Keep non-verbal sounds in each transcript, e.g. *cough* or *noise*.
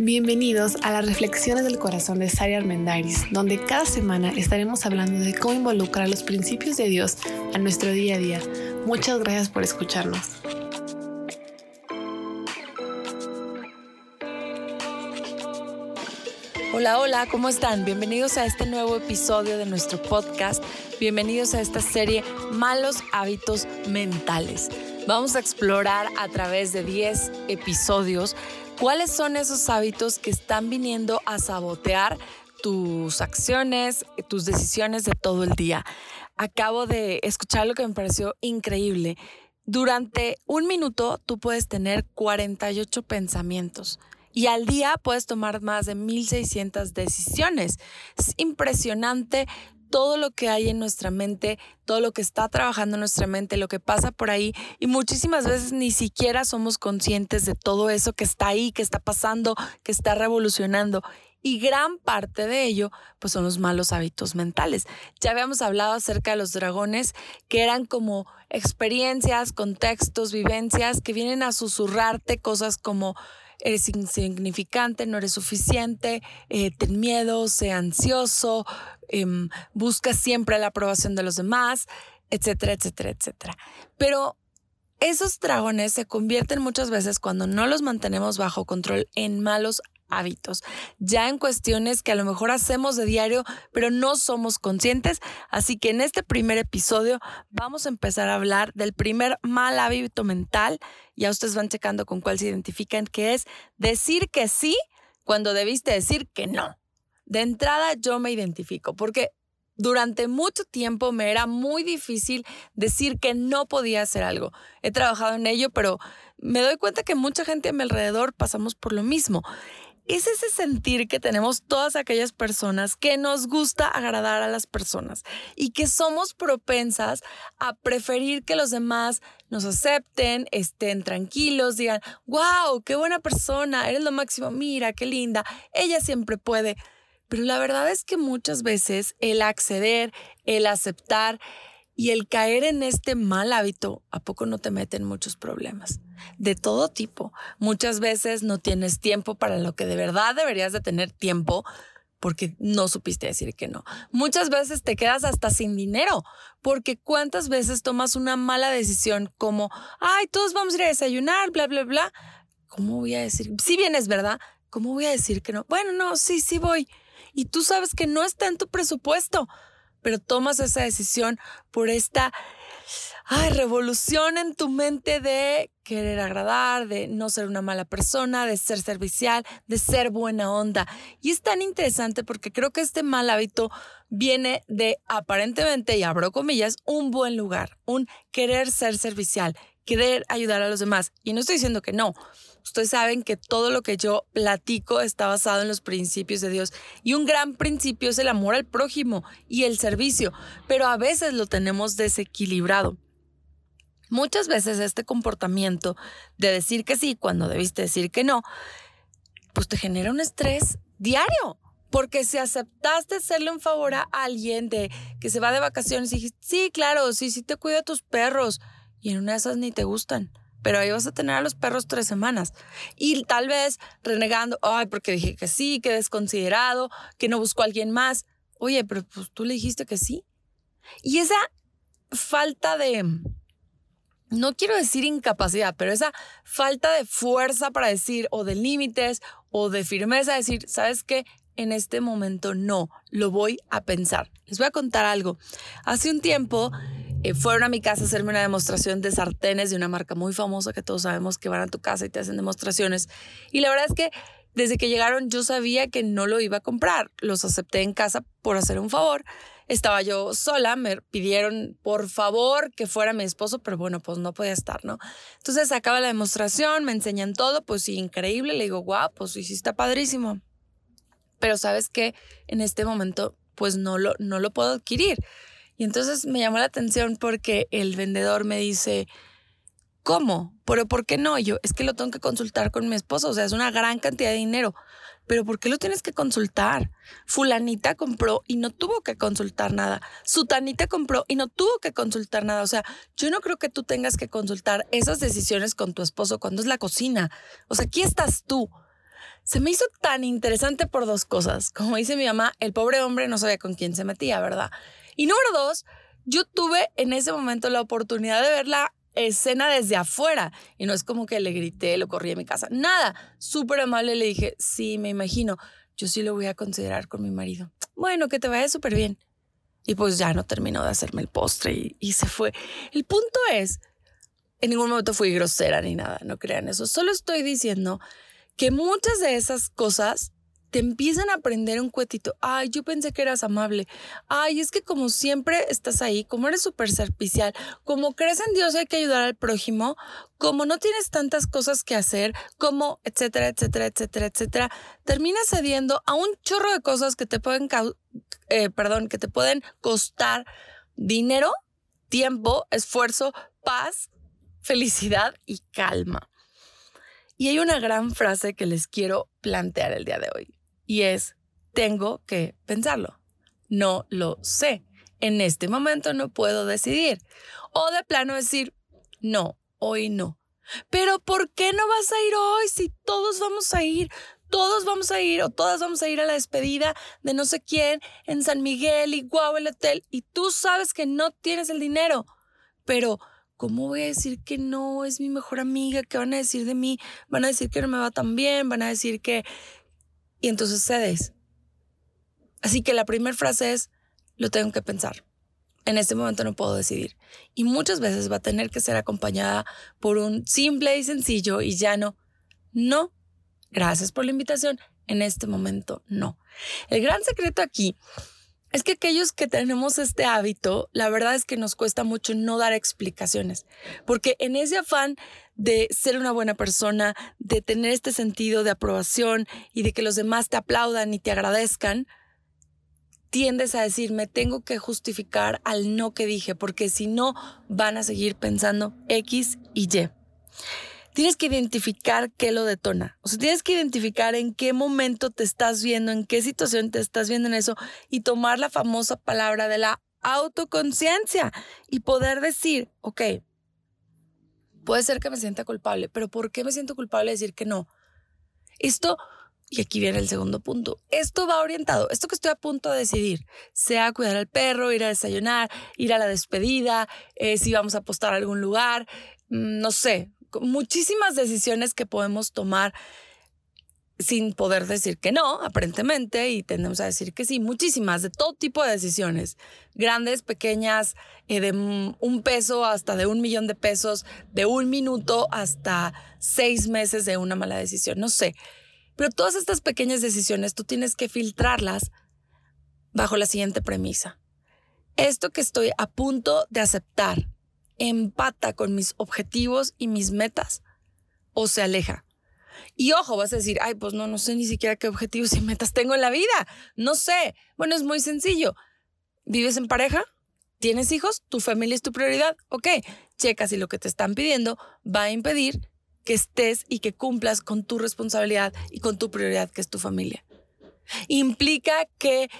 Bienvenidos a las Reflexiones del Corazón de Sari Armendariz, donde cada semana estaremos hablando de cómo involucrar los principios de Dios a nuestro día a día. Muchas gracias por escucharnos. Hola, hola, ¿cómo están? Bienvenidos a este nuevo episodio de nuestro podcast. Bienvenidos a esta serie Malos Hábitos Mentales. Vamos a explorar a través de 10 episodios ¿Cuáles son esos hábitos que están viniendo a sabotear tus acciones, tus decisiones de todo el día? Acabo de escuchar lo que me pareció increíble. Durante un minuto tú puedes tener 48 pensamientos y al día puedes tomar más de 1600 decisiones. Es impresionante todo lo que hay en nuestra mente, todo lo que está trabajando en nuestra mente, lo que pasa por ahí y muchísimas veces ni siquiera somos conscientes de todo eso que está ahí, que está pasando, que está revolucionando. Y gran parte de ello, pues son los malos hábitos mentales. Ya habíamos hablado acerca de los dragones, que eran como experiencias, contextos, vivencias que vienen a susurrarte cosas como eres insignificante, no eres suficiente, eh, ten miedo, sea ansioso, em, busca siempre la aprobación de los demás, etcétera, etcétera, etcétera. Pero esos dragones se convierten muchas veces cuando no los mantenemos bajo control en malos hábitos, ya en cuestiones que a lo mejor hacemos de diario, pero no somos conscientes. Así que en este primer episodio vamos a empezar a hablar del primer mal hábito mental. Ya ustedes van checando con cuál se identifican, que es decir que sí cuando debiste decir que no. De entrada yo me identifico porque durante mucho tiempo me era muy difícil decir que no podía hacer algo. He trabajado en ello, pero me doy cuenta que mucha gente a mi alrededor pasamos por lo mismo es ese sentir que tenemos todas aquellas personas que nos gusta agradar a las personas y que somos propensas a preferir que los demás nos acepten, estén tranquilos, digan, wow, qué buena persona, eres lo máximo, mira, qué linda, ella siempre puede. Pero la verdad es que muchas veces el acceder, el aceptar, y el caer en este mal hábito, ¿a poco no te meten muchos problemas? De todo tipo. Muchas veces no tienes tiempo para lo que de verdad deberías de tener tiempo porque no supiste decir que no. Muchas veces te quedas hasta sin dinero, porque cuántas veces tomas una mala decisión como, ay, todos vamos a ir a desayunar, bla, bla, bla. ¿Cómo voy a decir? Si vienes, ¿verdad? ¿Cómo voy a decir que no? Bueno, no, sí, sí voy. Y tú sabes que no está en tu presupuesto pero tomas esa decisión por esta revolución en tu mente de querer agradar, de no ser una mala persona, de ser servicial, de ser buena onda. Y es tan interesante porque creo que este mal hábito viene de aparentemente, y abro comillas, un buen lugar, un querer ser servicial, querer ayudar a los demás. Y no estoy diciendo que no, Ustedes saben que todo lo que yo platico está basado en los principios de Dios y un gran principio es el amor al prójimo y el servicio, pero a veces lo tenemos desequilibrado. Muchas veces este comportamiento de decir que sí cuando debiste decir que no, pues te genera un estrés diario. Porque si aceptaste hacerle un favor a alguien de que se va de vacaciones y dijiste, sí, claro, sí, sí te cuida a tus perros, y en una de esas ni te gustan pero ahí vas a tener a los perros tres semanas. Y tal vez renegando, ay, porque dije que sí, que desconsiderado, que no busco a alguien más. Oye, pero pues tú le dijiste que sí. Y esa falta de, no quiero decir incapacidad, pero esa falta de fuerza para decir, o de límites, o de firmeza, decir, ¿sabes qué? En este momento no, lo voy a pensar. Les voy a contar algo. Hace un tiempo eh, fueron a mi casa a hacerme una demostración de sartenes de una marca muy famosa que todos sabemos que van a tu casa y te hacen demostraciones. Y la verdad es que desde que llegaron yo sabía que no lo iba a comprar. Los acepté en casa por hacer un favor. Estaba yo sola, me pidieron por favor que fuera mi esposo, pero bueno, pues no podía estar, ¿no? Entonces acaba la demostración, me enseñan todo, pues sí, increíble. Le digo, guau, pues sí, sí está padrísimo. Pero sabes que en este momento, pues no lo, no lo puedo adquirir. Y entonces me llamó la atención porque el vendedor me dice, ¿cómo? ¿Pero por qué no? yo, es que lo tengo que consultar con mi esposo, o sea, es una gran cantidad de dinero. Pero ¿por qué lo tienes que consultar? Fulanita compró y no tuvo que consultar nada. Sutanita compró y no tuvo que consultar nada. O sea, yo no creo que tú tengas que consultar esas decisiones con tu esposo cuando es la cocina. O sea, aquí estás tú. se me hizo tan interesante por dos cosas. Como dice mi mamá, el pobre hombre no sabía con quién se metía, ¿verdad? Y número dos, yo tuve en ese momento la oportunidad de ver la escena desde afuera. Y no es como que le grité, lo corrí a mi casa. Nada. Súper amable le dije, sí, me imagino. Yo sí lo voy a considerar con mi marido. Bueno, que te vaya súper bien. Y pues ya no terminó de hacerme el postre y, se fue. El punto es, en ningún momento fui grosera ni nada, no crean eso. Solo estoy diciendo que muchas de esas cosas te empiezan a aprender un cuetito. Ay, yo pensé que eras amable. Ay, es que como siempre estás ahí, como eres súper servicial, como crees en Dios hay que ayudar al prójimo, como no tienes tantas cosas que hacer, como etcétera, etcétera, etcétera, etcétera, terminas cediendo a un chorro de cosas que te pueden, eh, perdón, que te pueden costar dinero, tiempo, esfuerzo, paz, felicidad y calma. Y hay una gran frase que les quiero plantear el día de hoy y es, tengo que pensarlo. No lo sé. En este momento no puedo decidir. O de plano decir, no, hoy no. Pero ¿por qué no vas a ir hoy si todos vamos a ir? Todos vamos a ir o todas vamos a ir a la despedida de no sé quién en San Miguel y guau el hotel y tú sabes que no tienes el dinero. Pero ¿cómo voy a decir que no es mi mejor amiga? ¿Qué van a decir de mí? Van a decir que no me va tan bien, van a decir que... Y entonces cedes. Así que la primera frase es, lo tengo que pensar. En este momento no puedo decidir. Y muchas veces va a tener que ser acompañada por un simple y sencillo y llano, no, gracias por la invitación, en este momento no. El gran secreto aquí es que aquellos que tenemos este hábito, la verdad es que nos cuesta mucho no dar explicaciones, porque en ese afán de ser una buena persona, de tener este sentido de aprobación y de que los demás te aplaudan y te agradezcan, tiendes a decir, me tengo que justificar al no que dije, porque si no, van a seguir pensando X y Y tienes que identificar qué lo detona. O sea, tienes que identificar en qué momento te estás viendo, en qué situación te estás viendo en eso y tomar la famosa palabra de la autoconciencia y poder decir, ok, puede ser que me sienta culpable, pero ¿por qué me siento culpable de decir que no? Esto, y aquí viene el segundo punto, esto va orientado, esto que estoy a punto de decidir, sea cuidar al perro, ir a desayunar, ir a la despedida, eh, si vamos a apostar a algún lugar, mm, no sé, muchísimas decisiones que podemos tomar sin poder decir que no, aparentemente, y tendemos a decir que sí, muchísimas, de todo tipo de decisiones, grandes, pequeñas, eh, de un peso hasta de un millón de pesos, de un minuto hasta seis meses de una mala decisión, no sé. Pero todas estas pequeñas decisiones tú tienes que filtrarlas bajo la siguiente premisa. Esto que estoy a punto de aceptar, empata con mis objetivos y mis metas o se aleja. Y ojo, vas a decir, ay, pues no, no sé ni siquiera qué objetivos y metas tengo en la vida. No sé. Bueno, es muy sencillo. ¿Vives en pareja? ¿Tienes hijos? ¿Tu familia es tu prioridad? Ok, checa si lo que te están pidiendo va a impedir que estés y que cumplas con tu responsabilidad y con tu prioridad, que es tu familia. Implica que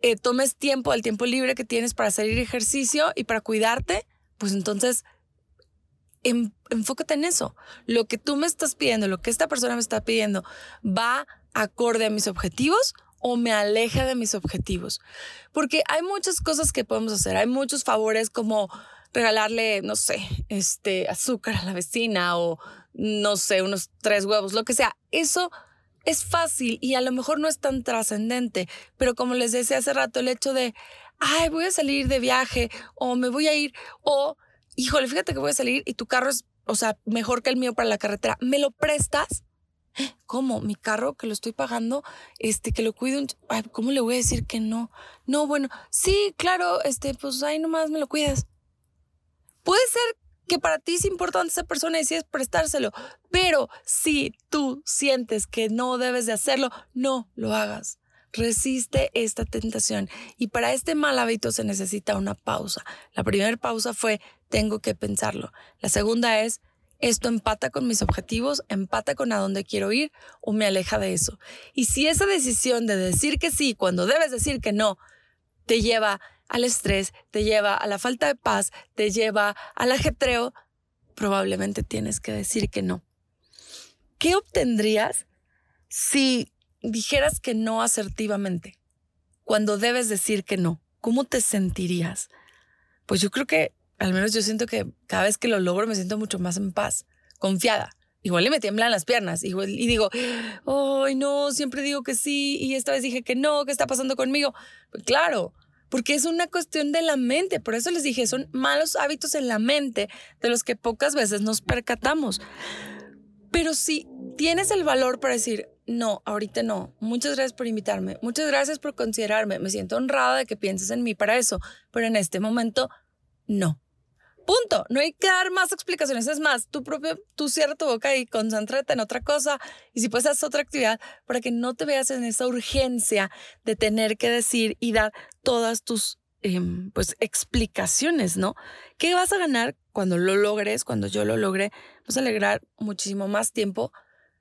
eh, tomes tiempo, el tiempo libre que tienes para hacer ejercicio y para cuidarte, pues entonces enfócate en eso. Lo que tú me estás pidiendo, lo que esta persona me está pidiendo, ¿va acorde a mis objetivos o me aleja de mis objetivos? Porque hay muchas cosas que podemos hacer, hay muchos favores como regalarle, no sé, este azúcar a la vecina o no sé, unos tres huevos, lo que sea. Eso es fácil y a lo mejor no es tan trascendente, pero como les decía hace rato, el hecho de ay, voy a salir de viaje o me voy a ir o, híjole, fíjate que voy a salir y tu carro es, o sea, mejor que el mío para la carretera, ¿me lo prestas? *gasps* ¿Cómo? Mi carro que lo estoy pagando, este, que lo cuido. ¿Cómo le voy a decir que no? No, bueno, sí, claro, este, pues ahí nomás me lo cuidas. Puede ser que para ti es importante esa persona y decides prestárselo, pero si tú sientes que no debes de hacerlo, no lo hagas. Resiste esta tentación y para este mal hábito se necesita una pausa. La primera pausa fue tengo que pensarlo. La segunda es esto empata con mis objetivos, empata con a dónde quiero ir o me aleja de eso. Y si esa decisión de decir que sí cuando debes decir que no te lleva al estrés, te lleva a la falta de paz, te lleva al ajetreo, probablemente tienes que decir que no. ¿Qué obtendrías Si dijeras que no asertivamente, cuando debes decir que no, ¿cómo te sentirías? Pues yo creo que, al menos yo siento que cada vez que lo logro me siento mucho más en paz, confiada. Igual le me tiemblan las piernas y digo, ay no, siempre digo que sí y esta vez dije que no, ¿qué está pasando conmigo? Pues claro, porque es una cuestión de la mente, por eso les dije, son malos hábitos en la mente de los que pocas veces nos percatamos. Pero si tienes el valor para decir, no, ahorita no, muchas gracias por invitarme, muchas gracias por considerarme, me siento honrada de que pienses en mí para eso, pero en este momento, no. Punto. No hay que dar más explicaciones. Es más, tú propio, tú cierra tu boca y concéntrate en otra cosa. Y si puedes hacer otra actividad para que no te veas en esa urgencia de tener que decir y dar todas tus em, pues explicaciones, ¿no? ¿Qué vas a ganar cuando lo logres? Cuando yo lo logre, vas a alegrar muchísimo más tiempo,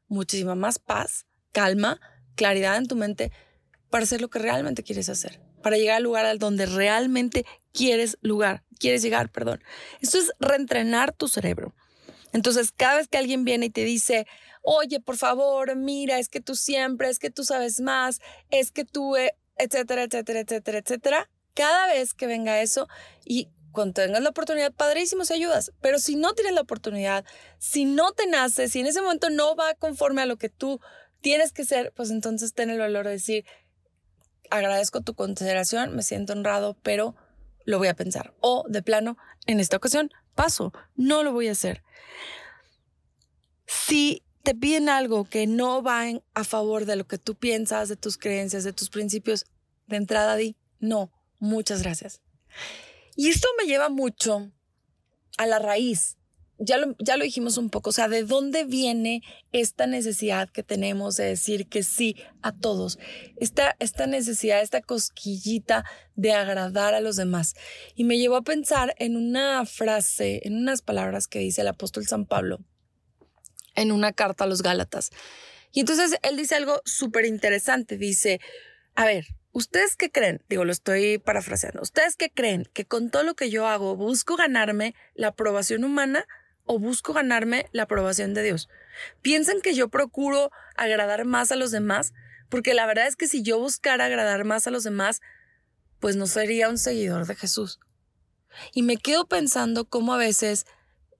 muchísima más paz, calma, claridad en tu mente para hacer lo que realmente quieres hacer, para llegar al lugar al donde realmente quieres lugar, quieres llegar, perdón. Esto es reentrenar tu cerebro. Entonces, cada vez que alguien viene y te dice, oye, por favor, mira, es que tú siempre, es que tú sabes más, es que tú, eh, etcétera, etcétera, etcétera, etcétera, cada vez que venga eso y cuando tengas la oportunidad, padrísimo si ayudas, pero si no tienes la oportunidad, si no te nace, si en ese momento no va conforme a lo que tú tienes que ser, pues entonces ten el valor de decir, agradezco tu consideración, me siento honrado, pero lo voy a pensar. O de plano, en esta ocasión, paso, no lo voy a hacer. Si te piden algo que no va a favor de lo que tú piensas, de tus creencias, de tus principios, de entrada di, no, muchas gracias. Y esto me lleva mucho a la raíz ya lo, ya lo dijimos un poco, o sea, ¿de dónde viene esta necesidad que tenemos de decir que sí a todos? Esta, esta necesidad, esta cosquillita de agradar a los demás. Y me llevó a pensar en una frase, en unas palabras que dice el apóstol San Pablo en una carta a los Gálatas. Y entonces él dice algo súper interesante, dice, a ver, ¿Ustedes qué creen? Digo, lo estoy parafraseando. ¿Ustedes qué creen? ¿Que con todo lo que yo hago busco ganarme la aprobación humana o busco ganarme la aprobación de Dios. Piensan que yo procuro agradar más a los demás, porque la verdad es que si yo buscara agradar más a los demás, pues no sería un seguidor de Jesús. Y me quedo pensando cómo a veces,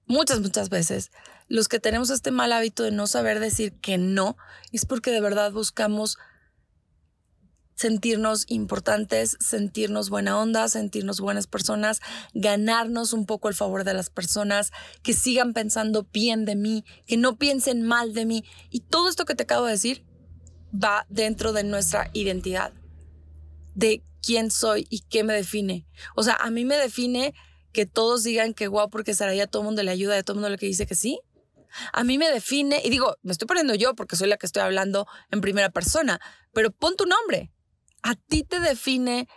muchas, muchas veces, los que tenemos este mal hábito de no saber decir que no, es porque de verdad buscamos sentirnos importantes, sentirnos buena onda, sentirnos buenas personas, ganarnos un poco el favor de las personas, que sigan pensando bien de mí, que no piensen mal de mí. Y todo esto que te acabo de decir va dentro de nuestra identidad, de quién soy y qué me define. O sea, a mí me define que todos digan que guau porque Saraí a todo mundo le ayuda, a todo mundo le que dice que sí. A mí me define, y digo, me estoy poniendo yo porque soy la que estoy hablando en primera persona, pero pon tu nombre a ti te define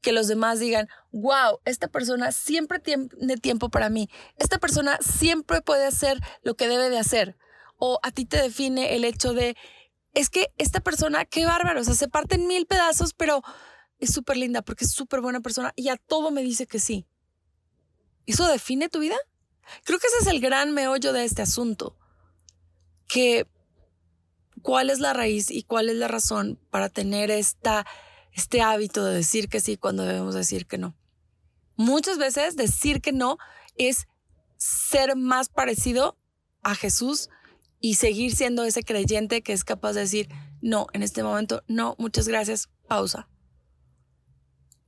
que los demás digan, wow, esta persona siempre tiene tiempo para mí, esta persona siempre puede hacer lo que debe de hacer. O a ti te define el hecho de, es que esta persona, qué bárbaro, o sea, se parte en mil pedazos, pero es súper linda porque es súper buena persona y a todo me dice que sí. ¿Eso define tu vida? Creo que ese es el gran meollo de este asunto. Que cuál es la raíz y cuál es la razón para tener esta este hábito de decir que sí cuando debemos decir que no. Muchas veces decir que no es ser más parecido a Jesús y seguir siendo ese creyente que es capaz de decir, no, en este momento, no, muchas gracias, pausa.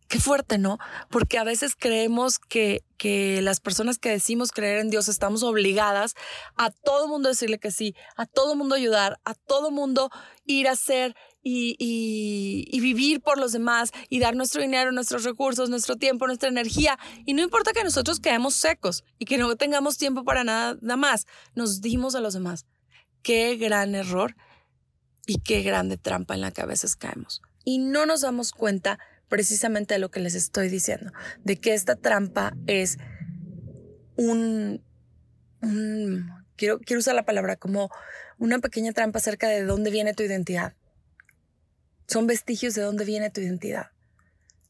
Qué fuerte, ¿no? Porque a veces creemos que, que las personas que decimos creer en Dios estamos obligadas a todo mundo decirle que sí, a todo mundo ayudar, a todo mundo ir a hacer y, vivir por los demás y dar nuestro dinero, nuestros recursos, nuestro tiempo, nuestra energía. Y no importa que nosotros quedemos secos y que no tengamos tiempo para nada, más, nos dimos a los demás. Qué gran error y qué grande trampa en la que a veces caemos. Y no nos damos cuenta precisamente de lo que les estoy diciendo, de que esta trampa es un, quiero, quiero usar la palabra como una pequeña trampa acerca de dónde viene tu identidad. Son vestigios de dónde viene tu identidad.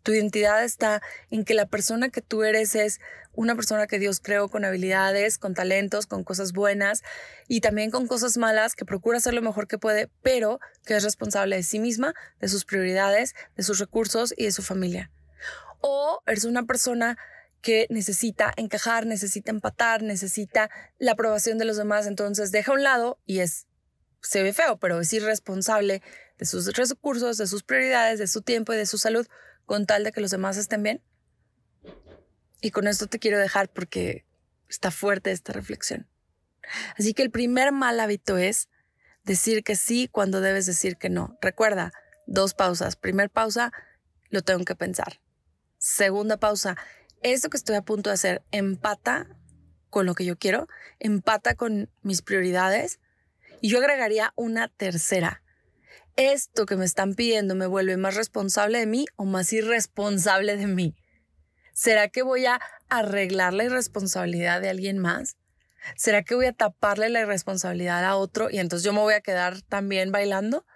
Tu identidad está en que la persona que tú eres es una persona que Dios creó con habilidades, con talentos, con cosas buenas y también con cosas malas, que procura hacer lo mejor que puede, pero que es responsable de sí misma, de sus prioridades, de sus recursos y de su familia. O eres una persona que necesita encajar, necesita empatar, necesita la aprobación de los demás, entonces deja a un lado y es se ve feo, pero es irresponsable de sus recursos, de sus prioridades, de su tiempo y de su salud con tal de que los demás estén bien. Y con esto te quiero dejar porque está fuerte esta reflexión. Así que el primer mal hábito es decir que sí cuando debes decir que no. Recuerda, dos pausas. Primer pausa, lo tengo que pensar. Segunda pausa, esto que estoy a punto de hacer empata con lo que yo quiero, empata con mis prioridades. Y yo agregaría una tercera. ¿Esto que me están pidiendo me vuelve más responsable de mí o más irresponsable de mí? ¿Será que voy a arreglar la irresponsabilidad de alguien más? ¿Será que voy a taparle la irresponsabilidad a otro y entonces yo me voy a quedar también bailando?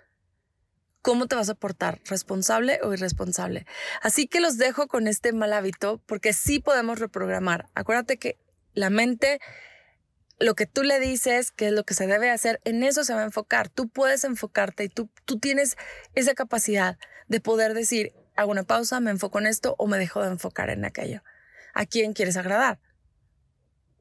¿Cómo te vas a portar? ¿Responsable o irresponsable? Así que los dejo con este mal hábito porque sí podemos reprogramar. Acuérdate que la mente, lo que tú le dices, que es lo que se debe hacer, en eso se va a enfocar. Tú puedes enfocarte y tú, tú tienes esa capacidad de poder decir, hago una pausa, me enfoco en esto o me dejo de enfocar en aquello. ¿A quién quieres agradar?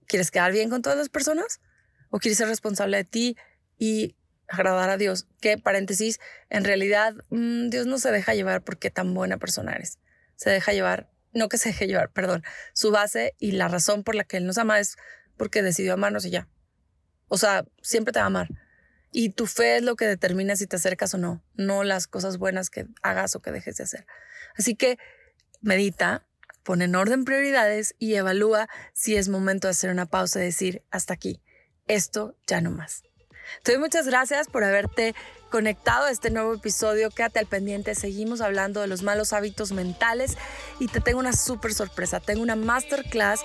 ¿Quieres quedar bien con todas las personas? ¿O quieres ser responsable de ti y agradar a Dios? Que, paréntesis, en realidad mm, Dios no se deja llevar porque tan buena persona eres. Se deja llevar, no que se deje llevar, perdón, su base y la razón por la que Él nos ama es porque decidió amarnos y ya. O sea, siempre te va a amar. Y tu fe es lo que determina si te acercas o no, no las cosas buenas que hagas o que dejes de hacer. Así que medita, pon en orden prioridades y evalúa si es momento de hacer una pausa y decir, hasta aquí, esto ya no más. Doy muchas gracias por haberte conectado a este nuevo episodio. Quédate al pendiente. Seguimos hablando de los malos hábitos mentales y te tengo una súper sorpresa. Tengo una masterclass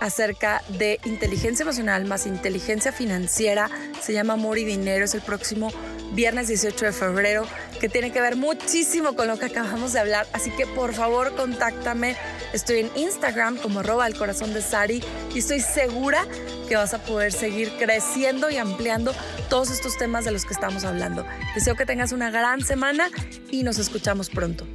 acerca de inteligencia emocional más inteligencia financiera. Se llama Amor y Dinero. Es el próximo viernes 18 de febrero que tiene que ver muchísimo con lo que acabamos de hablar. Así que por favor contáctame. Estoy en Instagram como arroba el corazón de Sari y estoy segura que vas a poder seguir creciendo y ampliando todos estos temas de los que estamos hablando. Deseo que tengas una gran semana y nos escuchamos pronto.